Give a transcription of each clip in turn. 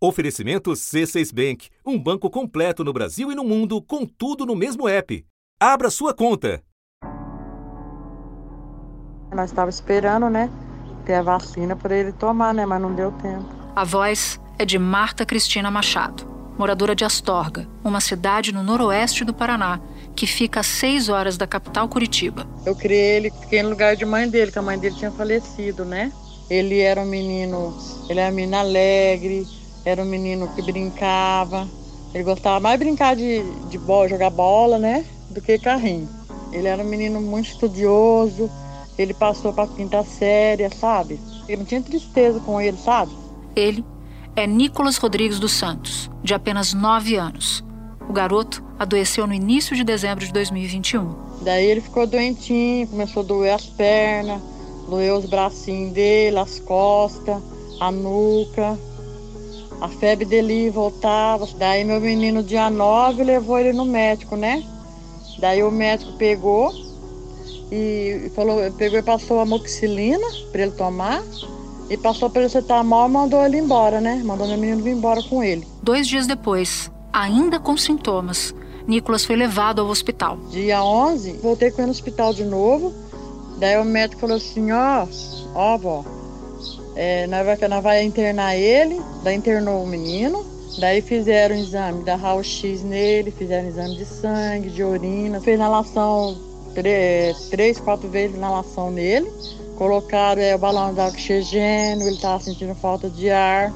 Oferecimento C6 Bank, um banco completo no Brasil e no mundo, com tudo no mesmo app. Abra sua conta. Nós estávamos esperando, né, ter a vacina para ele tomar, né, mas não deu tempo. A voz é de Marta Cristina Machado, moradora de Astorga, uma cidade no noroeste do Paraná, que fica a seis horas da capital Curitiba. Eu criei ele, fiquei no lugar de mãe dele, que a mãe dele tinha falecido, né? Ele era um menino, ele era um menino alegre, era um menino que brincava. Ele gostava mais de brincar de, de bola, jogar bola, né? Do que carrinho. Ele era um menino muito estudioso. Ele passou para a quinta série, sabe? Eu não tinha tristeza com ele, sabe? Ele é Nicolas Rodrigues dos Santos, de apenas 9 anos. O garoto adoeceu no início de dezembro de 2021. Daí ele ficou doentinho, começou a doer as pernas, doeu os bracinhos dele, as costas, a nuca. A febre dele voltava. Daí meu menino, dia 9, levou ele no médico, né? Daí o médico pegou e falou, pegou e passou a moxilina para ele tomar e passou para ele cetamol e mandou ele embora, né? Mandou meu menino vir embora com ele. Dois dias depois, ainda com sintomas, Nicolas foi levado ao hospital. Dia 11, voltei com ele no hospital de novo. Daí o médico falou assim, ó, ó, vó, é, nós, vai, vai internar ele, daí internou o menino, daí fizeram o exame da raio-x nele, fizeram exame de sangue, de urina, fez inalação três, quatro vezes inalação nele, colocaram é, o balão de oxigênio, ele estava sentindo falta de ar,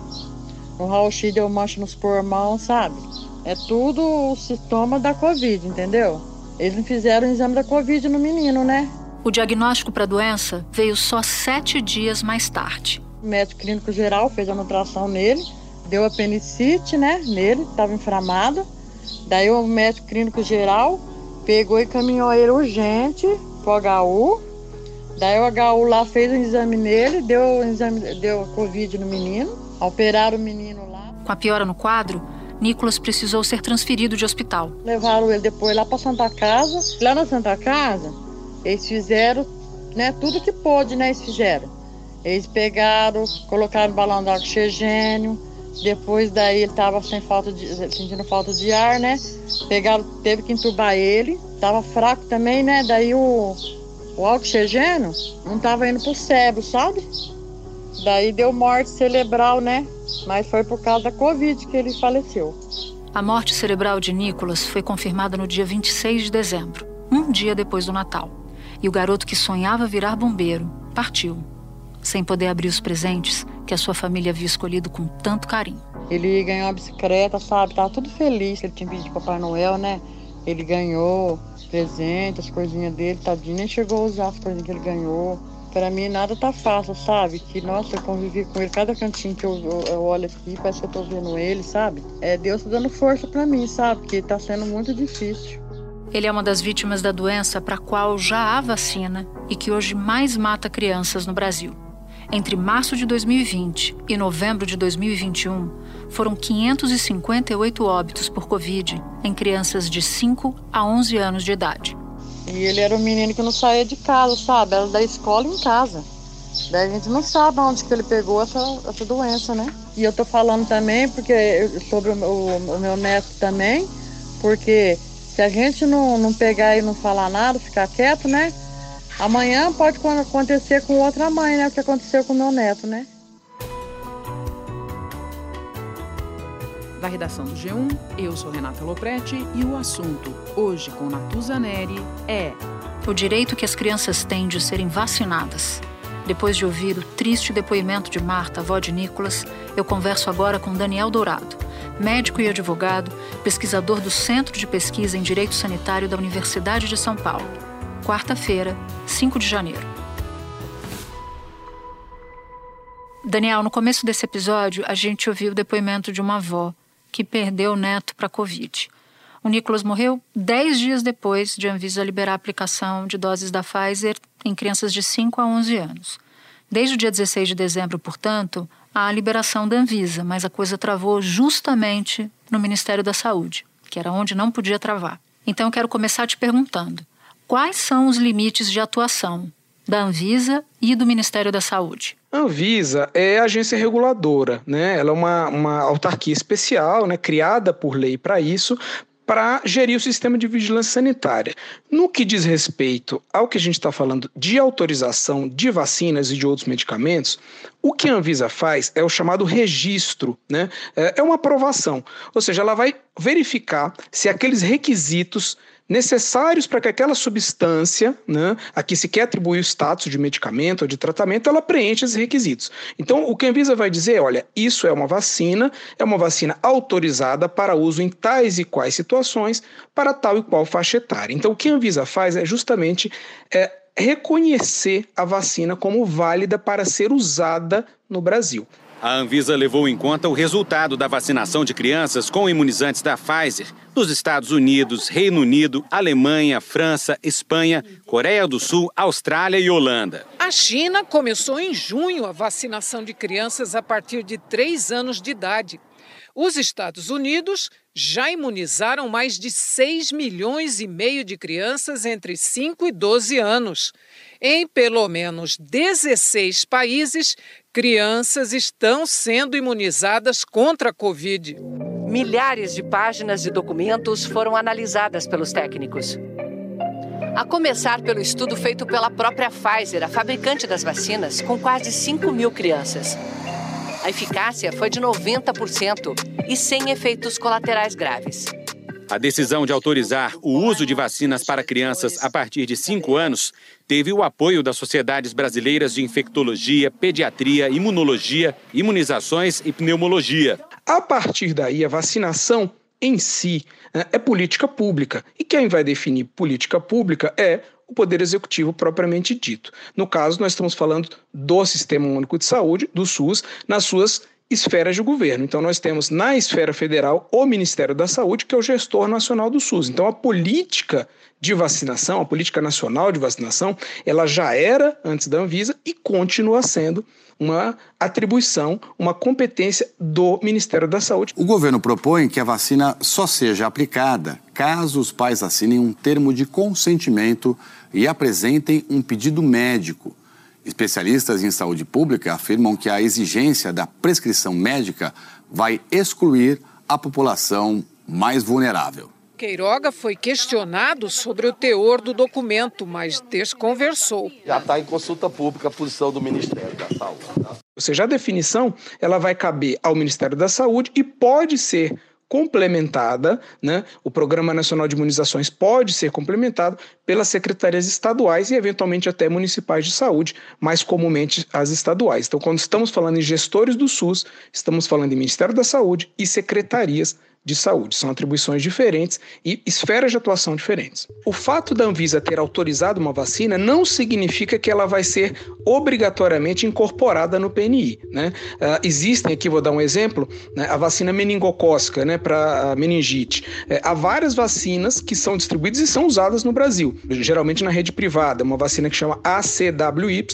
o raio-x deu mancha nos pulmões, sabe? É tudo sintoma da Covid, entendeu? Eles não fizeram o exame da Covid no menino, né? O diagnóstico para a doença veio só sete dias mais tarde. O médico clínico geral fez a nutração nele, deu apendicite, né, nele, estava inflamado. Daí o médico clínico geral pegou e caminhou ele urgente pro HU. Daí o HU lá fez um exame nele, deu um exame, deu Covid no menino, operaram o menino lá. Com a piora no quadro, Nicolas precisou ser transferido de hospital. Levaram ele depois lá para Santa Casa. Lá na Santa Casa, eles fizeram, né, tudo que pôde, né, eles fizeram. Eles pegaram, colocaram balão de oxigênio. Depois daí ele estava sem falta de, sentindo falta de ar, né? Pegaram, teve que entubar ele. Tava fraco também, né? Daí o, o oxigênio não estava indo pro cérebro, sabe? Daí deu morte cerebral, né? Mas foi por causa da Covid que ele faleceu. A morte cerebral de Nicolas foi confirmada no dia 26 de dezembro, um dia depois do Natal. E o garoto que sonhava virar bombeiro partiu sem poder abrir os presentes que a sua família havia escolhido com tanto carinho. Ele ganhou uma bicicleta, sabe? Tava tudo feliz. Ele tinha pedido de Papai Noel, né? Ele ganhou presente, as coisinhas dele, tadinho, nem chegou a usar as coisinhas que ele ganhou. Para mim nada tá fácil, sabe? Que, nossa, eu convivi com ele, cada cantinho que eu, eu, eu olho aqui, parece que eu tô vendo ele, sabe? É Deus tá dando força para mim, sabe? Porque tá sendo muito difícil. Ele é uma das vítimas da doença para a qual já há vacina e que hoje mais mata crianças no Brasil. Entre março de 2020 e novembro de 2021, foram 558 óbitos por Covid em crianças de 5 a 11 anos de idade. E ele era um menino que não saía de casa, sabe? Era da escola em casa. Daí a gente não sabe onde que ele pegou essa, essa doença, né? E eu tô falando também porque sobre o, o, o meu neto também, porque se a gente não, não pegar e não falar nada, ficar quieto, né? Amanhã pode acontecer com outra mãe, né? O que aconteceu com meu neto, né? Da redação do G1, eu sou Renata Loprete e o assunto, hoje com Natuza Neri, é... O direito que as crianças têm de serem vacinadas. Depois de ouvir o triste depoimento de Marta, avó de Nicolas, eu converso agora com Daniel Dourado, médico e advogado, pesquisador do Centro de Pesquisa em Direito Sanitário da Universidade de São Paulo quarta-feira, 5 de janeiro. Daniel, no começo desse episódio, a gente ouviu o depoimento de uma avó que perdeu o neto para a Covid. O Nicolas morreu dez dias depois de a Anvisa liberar a aplicação de doses da Pfizer em crianças de 5 a 11 anos. Desde o dia 16 de dezembro, portanto, há a liberação da Anvisa, mas a coisa travou justamente no Ministério da Saúde, que era onde não podia travar. Então eu quero começar te perguntando: quais são os limites de atuação da Anvisa e do Ministério da Saúde? A Anvisa é agência reguladora, né? Ela é uma, uma autarquia especial, né? criada por lei para isso, para gerir o sistema de vigilância sanitária. No que diz respeito ao que a gente está falando de autorização de vacinas e de outros medicamentos, o que a Anvisa faz é o chamado registro, né? É, é uma aprovação, ou seja, ela vai verificar se aqueles requisitos necessários para que aquela substância, né, a que se quer atribuir o status de medicamento ou de tratamento, ela preencha esses requisitos. Então, o que a Anvisa vai dizer, olha, isso é uma vacina, é uma vacina autorizada para uso em tais e quais situações, para tal e qual faixa etária. Então, o que a Anvisa faz é justamente é, reconhecer a vacina como válida para ser usada no Brasil. A Anvisa levou em conta o resultado da vacinação de crianças com imunizantes da Pfizer nos Estados Unidos, Reino Unido, Alemanha, França, Espanha, Coreia do Sul, Austrália e Holanda. A China começou em junho a vacinação de crianças a partir de 3 anos de idade. Os Estados Unidos já imunizaram mais de 6 milhões e meio de crianças entre 5 e 12 anos. Em pelo menos 16 países, crianças estão sendo imunizadas contra a Covid. Milhares de páginas de documentos foram analisadas pelos técnicos. A começar pelo estudo feito pela própria Pfizer, a fabricante das vacinas, com quase 5 mil crianças. A eficácia foi de 90% e sem efeitos colaterais graves. A decisão de autorizar o uso de vacinas para crianças a partir de 5 anos teve o apoio das sociedades brasileiras de infectologia, pediatria, imunologia, imunizações e pneumologia. A partir daí, a vacinação em si né, é política pública. E quem vai definir política pública é o Poder Executivo propriamente dito. No caso, nós estamos falando do Sistema Único de Saúde, do SUS, nas suas esferas de governo. Então, nós temos na esfera federal o Ministério da Saúde, que é o gestor nacional do SUS. Então, a política de vacinação, a política nacional de vacinação, ela já era antes da Anvisa e continua sendo uma atribuição, uma competência do Ministério da Saúde. O governo propõe que a vacina só seja aplicada caso os pais assinem um termo de consentimento e apresentem um pedido médico. Especialistas em saúde pública afirmam que a exigência da prescrição médica vai excluir a população mais vulnerável. Queiroga foi questionado sobre o teor do documento, mas desconversou. Já está em consulta pública a posição do Ministério da Saúde. Ou seja, a definição ela vai caber ao Ministério da Saúde e pode ser complementada, né? O Programa Nacional de Imunizações pode ser complementado pelas secretarias estaduais e eventualmente até municipais de saúde, mais comumente as estaduais. Então, quando estamos falando em gestores do SUS, estamos falando em Ministério da Saúde e secretarias de saúde. São atribuições diferentes e esferas de atuação diferentes. O fato da Anvisa ter autorizado uma vacina não significa que ela vai ser obrigatoriamente incorporada no PNI. Né? Uh, existem aqui, vou dar um exemplo, né, a vacina meningocócica né, para meningite. É, há várias vacinas que são distribuídas e são usadas no Brasil, geralmente na rede privada, uma vacina que chama ACWY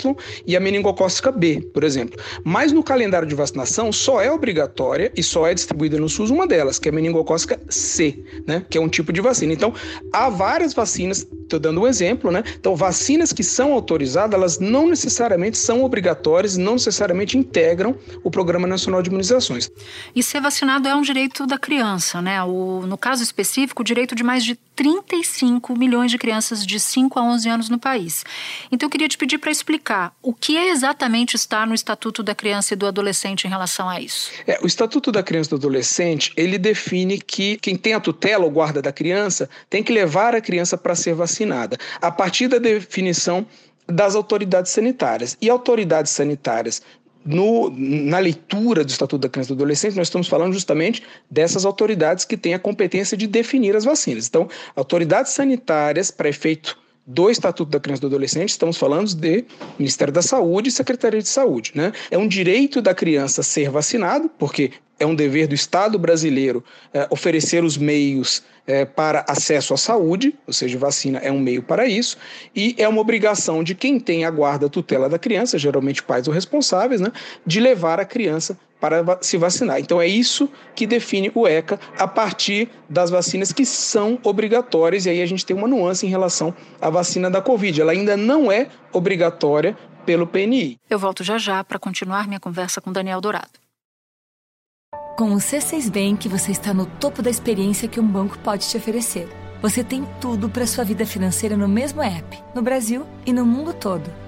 e a meningocócica B, por exemplo. Mas no calendário de vacinação só é obrigatória e só é distribuída no SUS uma delas, que é meningocócica C, né? Que é um tipo de vacina. Então, há várias vacinas, estou dando um exemplo, né? Então, vacinas que são autorizadas, elas não necessariamente são obrigatórias, não necessariamente integram o Programa Nacional de Imunizações. E ser vacinado é um direito da criança, né? O, no caso específico, o direito de mais de 35 milhões de crianças de 5 a 11 anos no país. Então, eu queria te pedir para explicar o que é exatamente está no Estatuto da Criança e do Adolescente em relação a isso. É, o Estatuto da Criança e do Adolescente, ele define define que quem tem a tutela ou guarda da criança tem que levar a criança para ser vacinada, a partir da definição das autoridades sanitárias. E autoridades sanitárias no, na leitura do Estatuto da Criança e do Adolescente, nós estamos falando justamente dessas autoridades que têm a competência de definir as vacinas. Então, autoridades sanitárias, para efeito do Estatuto da Criança e do Adolescente, estamos falando de Ministério da Saúde e Secretaria de Saúde. Né? É um direito da criança ser vacinado, porque é um dever do Estado brasileiro é, oferecer os meios é, para acesso à saúde, ou seja, vacina é um meio para isso, e é uma obrigação de quem tem a guarda tutela da criança, geralmente pais ou responsáveis, né, de levar a criança para se vacinar. Então é isso que define o ECA a partir das vacinas que são obrigatórias, e aí a gente tem uma nuance em relação à vacina da Covid. Ela ainda não é obrigatória pelo PNI. Eu volto já já para continuar minha conversa com Daniel Dourado. Com o C6 Bank, você está no topo da experiência que um banco pode te oferecer. Você tem tudo para sua vida financeira no mesmo app, no Brasil e no mundo todo.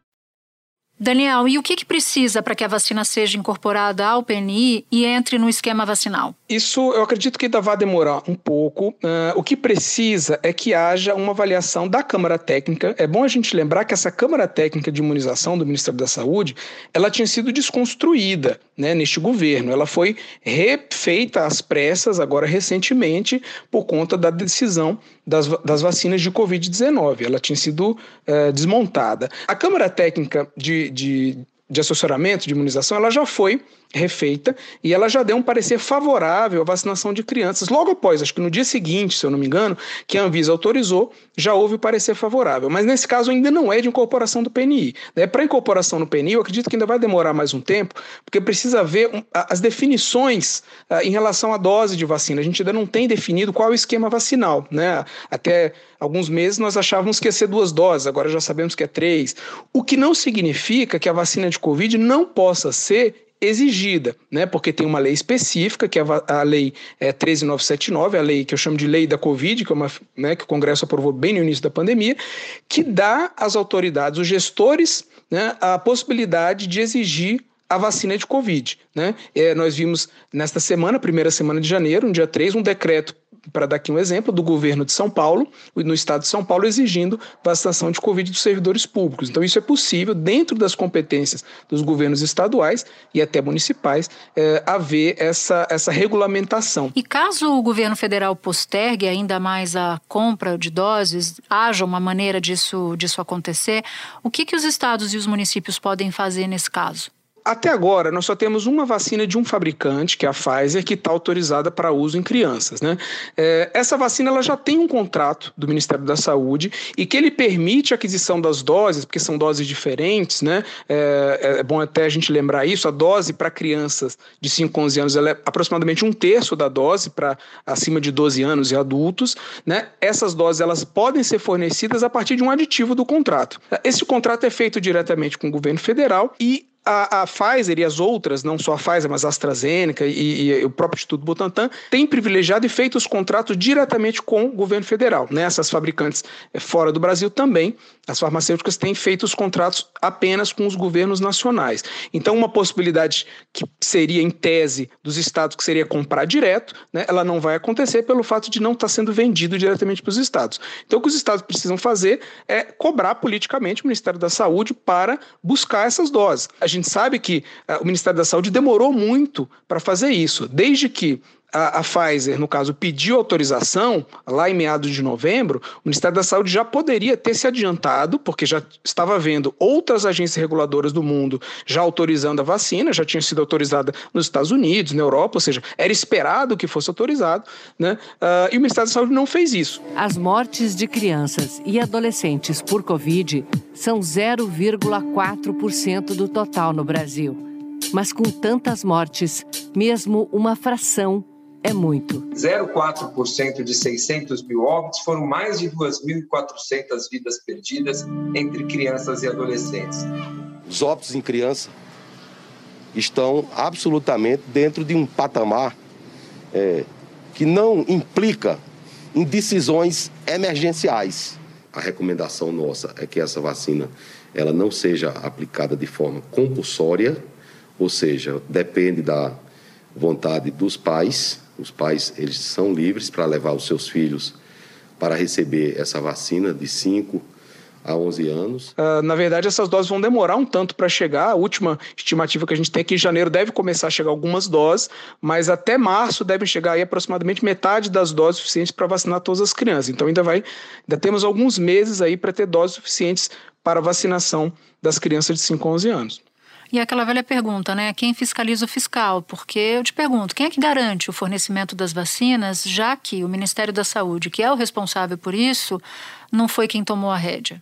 Daniel, e o que, que precisa para que a vacina seja incorporada ao PNI e entre no esquema vacinal? Isso eu acredito que ainda vai demorar um pouco. Uh, o que precisa é que haja uma avaliação da Câmara Técnica. É bom a gente lembrar que essa Câmara Técnica de Imunização do Ministério da Saúde, ela tinha sido desconstruída né, neste governo. Ela foi refeita às pressas agora recentemente por conta da decisão das, das vacinas de Covid-19. Ela tinha sido uh, desmontada. A Câmara Técnica de, de, de assessoramento de imunização, ela já foi refeita e ela já deu um parecer favorável à vacinação de crianças. Logo após, acho que no dia seguinte, se eu não me engano, que a Anvisa autorizou, já houve o parecer favorável. Mas nesse caso ainda não é de incorporação do PNI. Né? Para incorporação no PNI, eu acredito que ainda vai demorar mais um tempo, porque precisa ver um, as definições uh, em relação à dose de vacina. A gente ainda não tem definido qual é o esquema vacinal. Né? Até alguns meses nós achávamos que ia ser duas doses, agora já sabemos que é três. O que não significa que a vacina de Covid não possa ser exigida, né? Porque tem uma lei específica, que é a lei é, 13979, a lei que eu chamo de lei da Covid, que, é uma, né, que o Congresso aprovou bem no início da pandemia, que dá às autoridades, os gestores, né, a possibilidade de exigir a vacina de Covid. Né? É, nós vimos nesta semana, primeira semana de janeiro, no dia 3, um decreto para dar aqui um exemplo, do governo de São Paulo, no estado de São Paulo, exigindo vacinação de Covid dos servidores públicos. Então, isso é possível, dentro das competências dos governos estaduais e até municipais, é, haver essa, essa regulamentação. E caso o governo federal postergue ainda mais a compra de doses, haja uma maneira disso, disso acontecer, o que, que os estados e os municípios podem fazer nesse caso? Até agora, nós só temos uma vacina de um fabricante, que é a Pfizer, que está autorizada para uso em crianças. Né? É, essa vacina ela já tem um contrato do Ministério da Saúde e que ele permite a aquisição das doses, porque são doses diferentes. Né? É, é bom até a gente lembrar isso: a dose para crianças de 5 a 11 anos é aproximadamente um terço da dose para acima de 12 anos e adultos. Né? Essas doses elas podem ser fornecidas a partir de um aditivo do contrato. Esse contrato é feito diretamente com o governo federal e a, a, Pfizer e as outras, não só a Pfizer, mas a AstraZeneca e, e, o próprio Instituto Butantan, têm privilegiado e feito os contratos diretamente com o governo federal. Né? Essas fabricantes eh, fora do Brasil também, as farmacêuticas têm feito os contratos apenas com os governos nacionais. Então, uma possibilidade que seria, em tese, dos estados, que seria comprar direto, né? ela não vai acontecer pelo fato de não estar sendo vendido diretamente para os estados. Então, o que os estados precisam fazer é cobrar politicamente o Ministério da Saúde para buscar essas doses. A gente sabe que uh, o Ministério da Saúde demorou muito para fazer isso, desde que a, a, Pfizer, no caso, pediu autorização lá em meados de novembro, o Ministério da Saúde já poderia ter se adiantado, porque já estava vendo outras agências reguladoras do mundo já autorizando a vacina, já tinha sido autorizada nos Estados Unidos, na Europa, ou seja, era esperado que fosse autorizado, né? Uh, e o Ministério da Saúde não fez isso. As mortes de crianças e adolescentes por Covid são 0,4% do total no Brasil. Mas com tantas mortes, mesmo uma fração é muito. 0,4% de 600 mil óbitos foram mais de 2.400 vidas perdidas entre crianças e adolescentes. Os óbitos em criança estão absolutamente dentro de um patamar é, que não implica em decisões emergenciais. A recomendação nossa é que essa vacina ela não seja aplicada de forma compulsória, ou seja, depende da vontade dos pais os pais eles são livres para levar os seus filhos para receber essa vacina de 5 a 11 anos. Uh, na verdade, essas doses vão demorar um tanto para chegar. A última estimativa que a gente tem é que em janeiro deve começar a chegar algumas doses, mas até março devem chegar aí aproximadamente metade das doses suficientes para vacinar todas as crianças. Então ainda vai, ainda temos alguns meses aí para ter doses suficientes para vacinação das crianças de 5 a 11 anos. E aquela velha pergunta, né? Quem fiscaliza o fiscal? Porque eu te pergunto, quem é que garante o fornecimento das vacinas, já que o Ministério da Saúde, que é o responsável por isso, não foi quem tomou a rédea?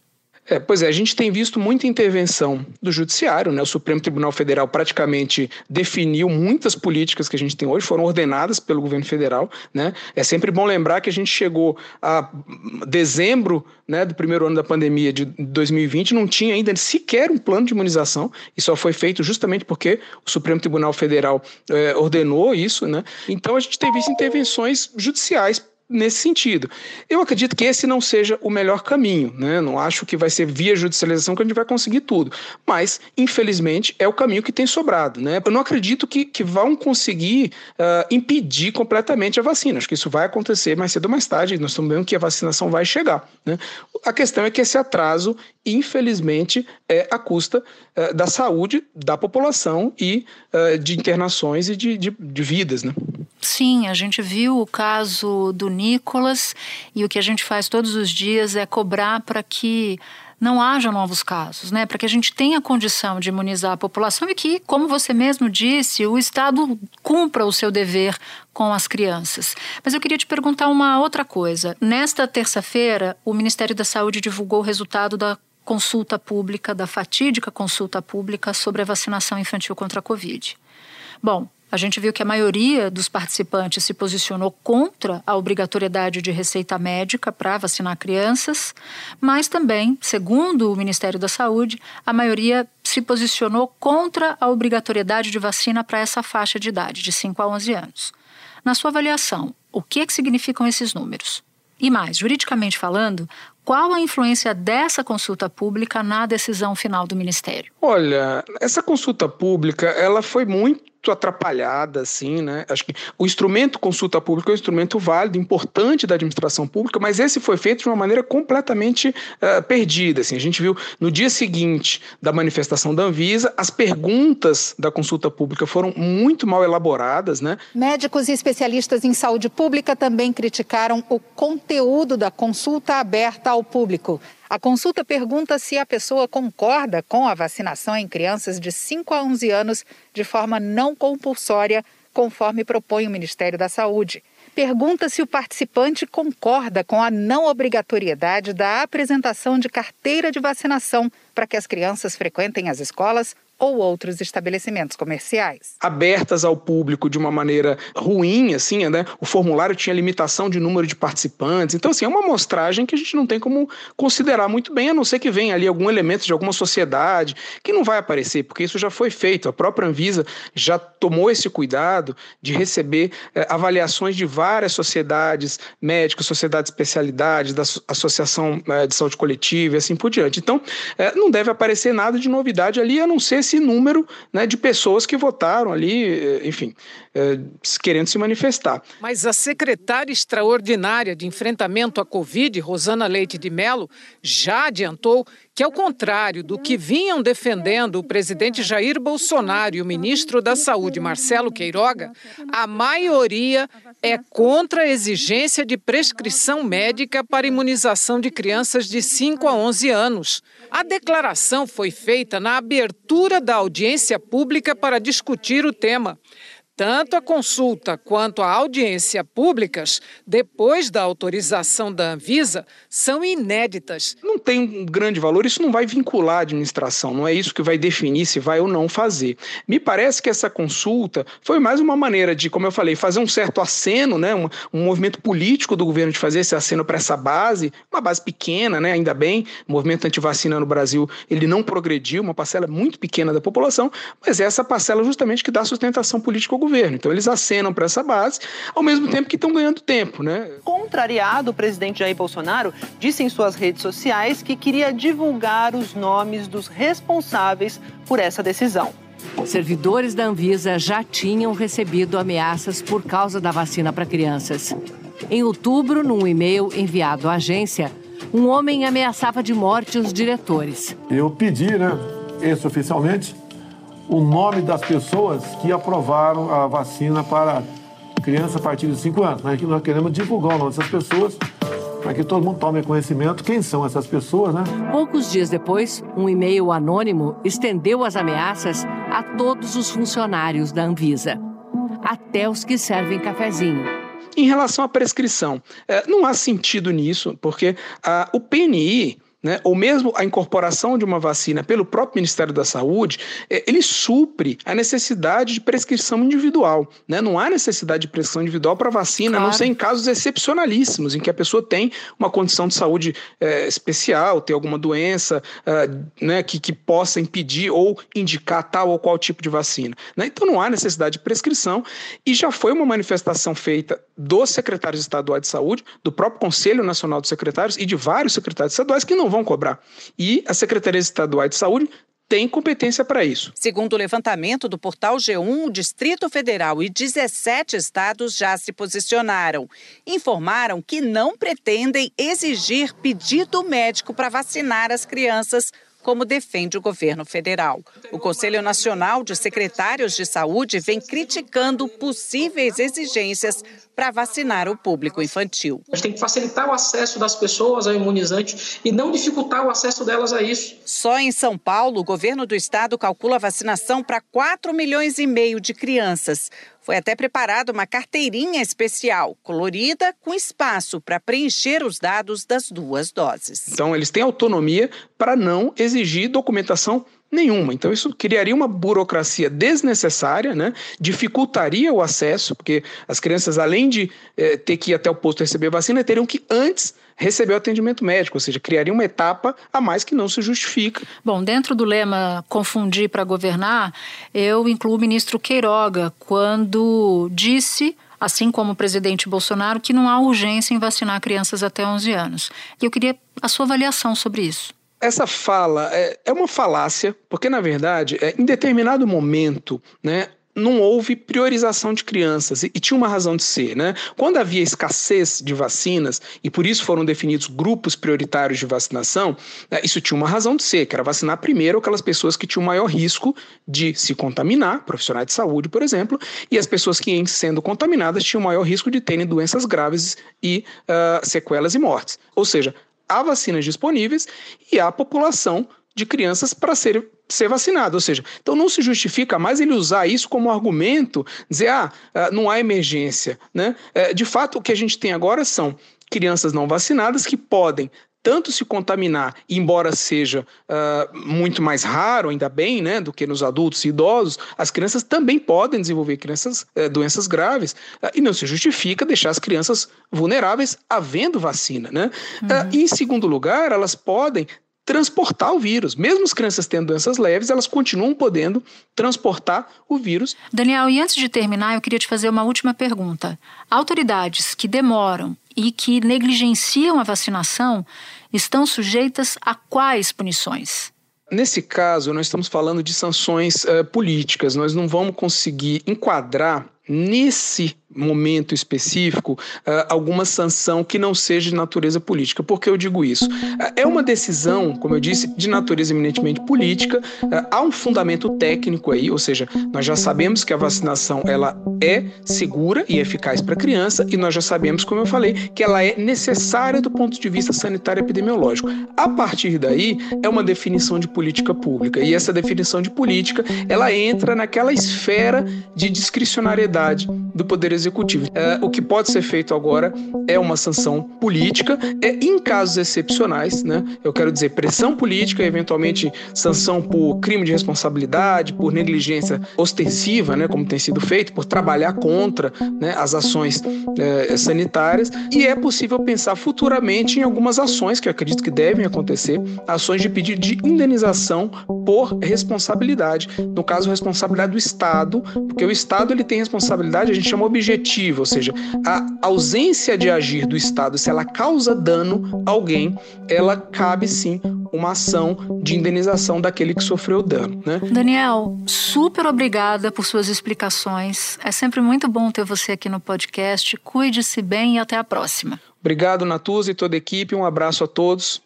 É, pois é, a gente tem visto muita intervenção do Judiciário, né? O Supremo Tribunal Federal praticamente definiu muitas políticas que a gente tem hoje, foram ordenadas pelo governo federal, né? É sempre bom lembrar que a gente chegou a dezembro né, do primeiro ano da pandemia de 2020, não tinha ainda sequer um plano de imunização, e só foi feito justamente porque o Supremo Tribunal Federal é, ordenou isso, né? Então a gente tem visto intervenções judiciais nesse sentido. Eu acredito que esse não seja o melhor caminho, né? Não acho que vai ser via judicialização que a gente vai conseguir tudo, mas infelizmente é o caminho que tem sobrado, né? Eu não acredito que, que vão conseguir uh, impedir completamente a vacina. Acho que isso vai acontecer mais cedo ou mais tarde. Nós estamos vendo que a vacinação vai chegar, né? A questão é que esse atraso, infelizmente, é à custa uh, da saúde da população e uh, de internações e de, de, de vidas, né? Sim, a gente viu o caso do Nicolas e o que a gente faz todos os dias é cobrar para que não haja novos casos, né? Para que a gente tenha condição de imunizar a população e que, como você mesmo disse, o Estado cumpra o seu dever com as crianças. Mas eu queria te perguntar uma outra coisa. Nesta terça-feira, o Ministério da Saúde divulgou o resultado da consulta pública, da fatídica consulta pública sobre a vacinação infantil contra a Covid. Bom, a gente viu que a maioria dos participantes se posicionou contra a obrigatoriedade de receita médica para vacinar crianças, mas também, segundo o Ministério da Saúde, a maioria se posicionou contra a obrigatoriedade de vacina para essa faixa de idade, de 5 a 11 anos. Na sua avaliação, o que, que significam esses números? E mais, juridicamente falando, qual a influência dessa consulta pública na decisão final do Ministério? Olha, essa consulta pública ela foi muito muito atrapalhada, assim, né? Acho que o instrumento consulta pública é um instrumento válido, importante da administração pública, mas esse foi feito de uma maneira completamente uh, perdida. Assim. A gente viu no dia seguinte da manifestação da Anvisa, as perguntas da consulta pública foram muito mal elaboradas, né? Médicos e especialistas em saúde pública também criticaram o conteúdo da consulta aberta ao público. A consulta pergunta se a pessoa concorda com a vacinação em crianças de 5 a 11 anos de forma não compulsória, conforme propõe o Ministério da Saúde. Pergunta se o participante concorda com a não obrigatoriedade da apresentação de carteira de vacinação para que as crianças frequentem as escolas ou outros estabelecimentos comerciais. Abertas ao público de uma maneira ruim, assim, né? O formulário tinha limitação de número de participantes. Então, assim, é uma amostragem que a gente não tem como considerar muito bem, a não ser que venha ali algum elemento de alguma sociedade que não vai aparecer, porque isso já foi feito. A própria Anvisa já tomou esse cuidado de receber eh, avaliações de várias sociedades médicas, sociedades de especialidade, da Associação eh, de Saúde Coletiva e assim por diante. Então, eh, não deve aparecer nada de novidade ali, a não ser esse número né, de pessoas que votaram ali, eh, enfim, é, querendo se manifestar. Mas a secretária extraordinária de enfrentamento à Covid, Rosana Leite de Mello, já adiantou que, ao contrário do que vinham defendendo o presidente Jair Bolsonaro e o ministro da Saúde, Marcelo Queiroga, a maioria é contra a exigência de prescrição médica para imunização de crianças de 5 a 11 anos. A declaração foi feita na abertura da audiência pública para discutir o tema. Tanto a consulta quanto a audiência públicas, depois da autorização da Anvisa, são inéditas. Não tem um grande valor, isso não vai vincular a administração, não é isso que vai definir se vai ou não fazer. Me parece que essa consulta foi mais uma maneira de, como eu falei, fazer um certo aceno, né, um, um movimento político do governo de fazer esse aceno para essa base, uma base pequena, né, ainda bem, o movimento antivacina no Brasil, ele não progrediu, uma parcela muito pequena da população, mas é essa parcela justamente que dá sustentação política ao governo governo. Então eles acenam para essa base, ao mesmo tempo que estão ganhando tempo, né? Contrariado, o presidente Jair Bolsonaro disse em suas redes sociais que queria divulgar os nomes dos responsáveis por essa decisão. Servidores da Anvisa já tinham recebido ameaças por causa da vacina para crianças. Em outubro, num e-mail enviado à agência, um homem ameaçava de morte os diretores. Eu pedi, né, extraoficialmente, o nome das pessoas que aprovaram a vacina para criança a partir de 5 anos. Nós queremos divulgar o nome dessas pessoas para que todo mundo tome conhecimento quem são essas pessoas, né? Poucos dias depois, um e-mail anônimo estendeu as ameaças a todos os funcionários da Anvisa, até os que servem cafezinho. Em relação à prescrição, é, não há sentido nisso, porque a, o PNI né, ou mesmo a incorporação de uma vacina pelo próprio Ministério da Saúde, é, ele supre a necessidade de prescrição individual. Né? Não há necessidade de prescrição individual para vacina, claro. a não ser em casos excepcionalíssimos, em que a pessoa tem uma condição de saúde é, especial, tem alguma doença é, né, que, que possa impedir ou indicar tal ou qual tipo de vacina. Né? Então não há necessidade de prescrição e já foi uma manifestação feita dos secretários estaduais de saúde, do próprio Conselho Nacional dos Secretários e de vários secretários estaduais que não vão cobrar. E a Secretaria Estadual de Saúde tem competência para isso. Segundo o levantamento do portal G1, o Distrito Federal e 17 estados já se posicionaram. Informaram que não pretendem exigir pedido médico para vacinar as crianças como defende o governo federal. O Conselho Nacional de Secretários de Saúde vem criticando possíveis exigências para vacinar o público infantil. A gente tem que facilitar o acesso das pessoas ao imunizante e não dificultar o acesso delas a isso. Só em São Paulo, o governo do estado calcula a vacinação para 4 milhões e meio de crianças. Foi até preparada uma carteirinha especial, colorida, com espaço para preencher os dados das duas doses. Então, eles têm autonomia para não exigir documentação nenhuma. Então, isso criaria uma burocracia desnecessária, né? dificultaria o acesso, porque as crianças, além de eh, ter que ir até o posto receber vacina, teriam que antes receber o atendimento médico, ou seja, criaria uma etapa a mais que não se justifica. Bom, dentro do lema confundir para governar, eu incluo o ministro Queiroga, quando disse assim como o presidente Bolsonaro, que não há urgência em vacinar crianças até 11 anos. E eu queria a sua avaliação sobre isso. Essa fala é, é uma falácia, porque, na verdade, é, em determinado momento, né, não houve priorização de crianças e, tinha uma razão de ser, né? Quando havia escassez de vacinas e por isso foram definidos grupos prioritários de vacinação, né, isso tinha uma razão de ser, que era vacinar primeiro aquelas pessoas que tinham maior risco de se contaminar, profissionais de saúde, por exemplo, e as pessoas que, sendo contaminadas, tinham maior risco de terem doenças graves e uh, sequelas e mortes. Ou seja, há vacinas disponíveis e há população de crianças para ser, ser vacinada. Ou seja, então não se justifica mais ele usar isso como argumento, dizer, ah, ah, não há emergência. Né? É, de fato, o que a gente tem agora são crianças não vacinadas que podem tanto se contaminar, embora seja uh, muito mais raro, ainda bem, né, do que nos adultos e idosos, as crianças também podem desenvolver crianças, uh, doenças graves uh, e não se justifica deixar as crianças vulneráveis havendo vacina, né? Uhum. e em segundo lugar, elas podem transportar o vírus. Mesmo as crianças tendo doenças leves, elas continuam podendo transportar o vírus. Daniel, e antes de terminar, eu queria te fazer uma última pergunta. Autoridades que demoram e que negligenciam a vacinação estão sujeitas a quais punições? Nesse caso, nós estamos falando de sanções uh, políticas. Nós não vamos conseguir enquadrar nesse momento específico uh, alguma sanção que não seja de natureza política. Por que eu digo isso? Uh, é uma decisão, como eu disse, de natureza eminentemente política. Uh, há um fundamento técnico aí, ou seja, nós já sabemos que a vacinação ela é segura e eficaz para a criança e nós já sabemos, como eu falei, que ela é necessária do ponto de vista sanitário e epidemiológico. A partir daí é uma definição de política pública e essa definição de política ela entra naquela esfera de discricionariedade do poder executivo. É, o que pode ser feito agora é uma sanção política, é em casos excepcionais, né? Eu quero dizer pressão política, eventualmente sanção por crime de responsabilidade, por negligência ostensiva, né? Como tem sido feito, por trabalhar contra né, as ações é, sanitárias. E é possível pensar futuramente em algumas ações que acredito que devem acontecer, ações de pedido de indenização por responsabilidade. No caso, responsabilidade do Estado, porque o Estado ele tem responsabilidade, a gente chama objetivo objetiva, ou seja, a ausência de agir do Estado, se ela causa dano a alguém, ela cabe sim uma ação de indenização daquele que sofreu dano. Né? Daniel, super obrigada por suas explicações. É sempre muito bom ter você aqui no podcast. Cuide-se bem e até a próxima. Obrigado, Natuza e toda a equipe. Um abraço a todos.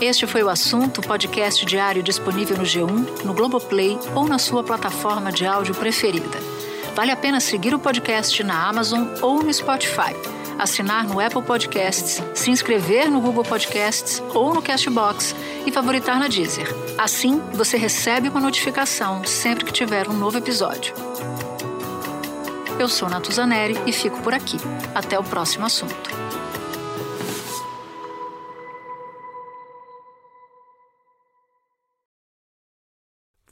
Este foi o assunto, podcast diário disponível no G1, no Globoplay ou na sua plataforma de áudio preferida. Vale a pena seguir o podcast na Amazon ou no Spotify, assinar no Apple Podcasts, se inscrever no Google Podcasts ou no Castbox e favoritar na Deezer. Assim, você recebe uma notificação sempre que tiver um novo episódio. Eu sou Natuzaneri e fico por aqui. Até o próximo assunto.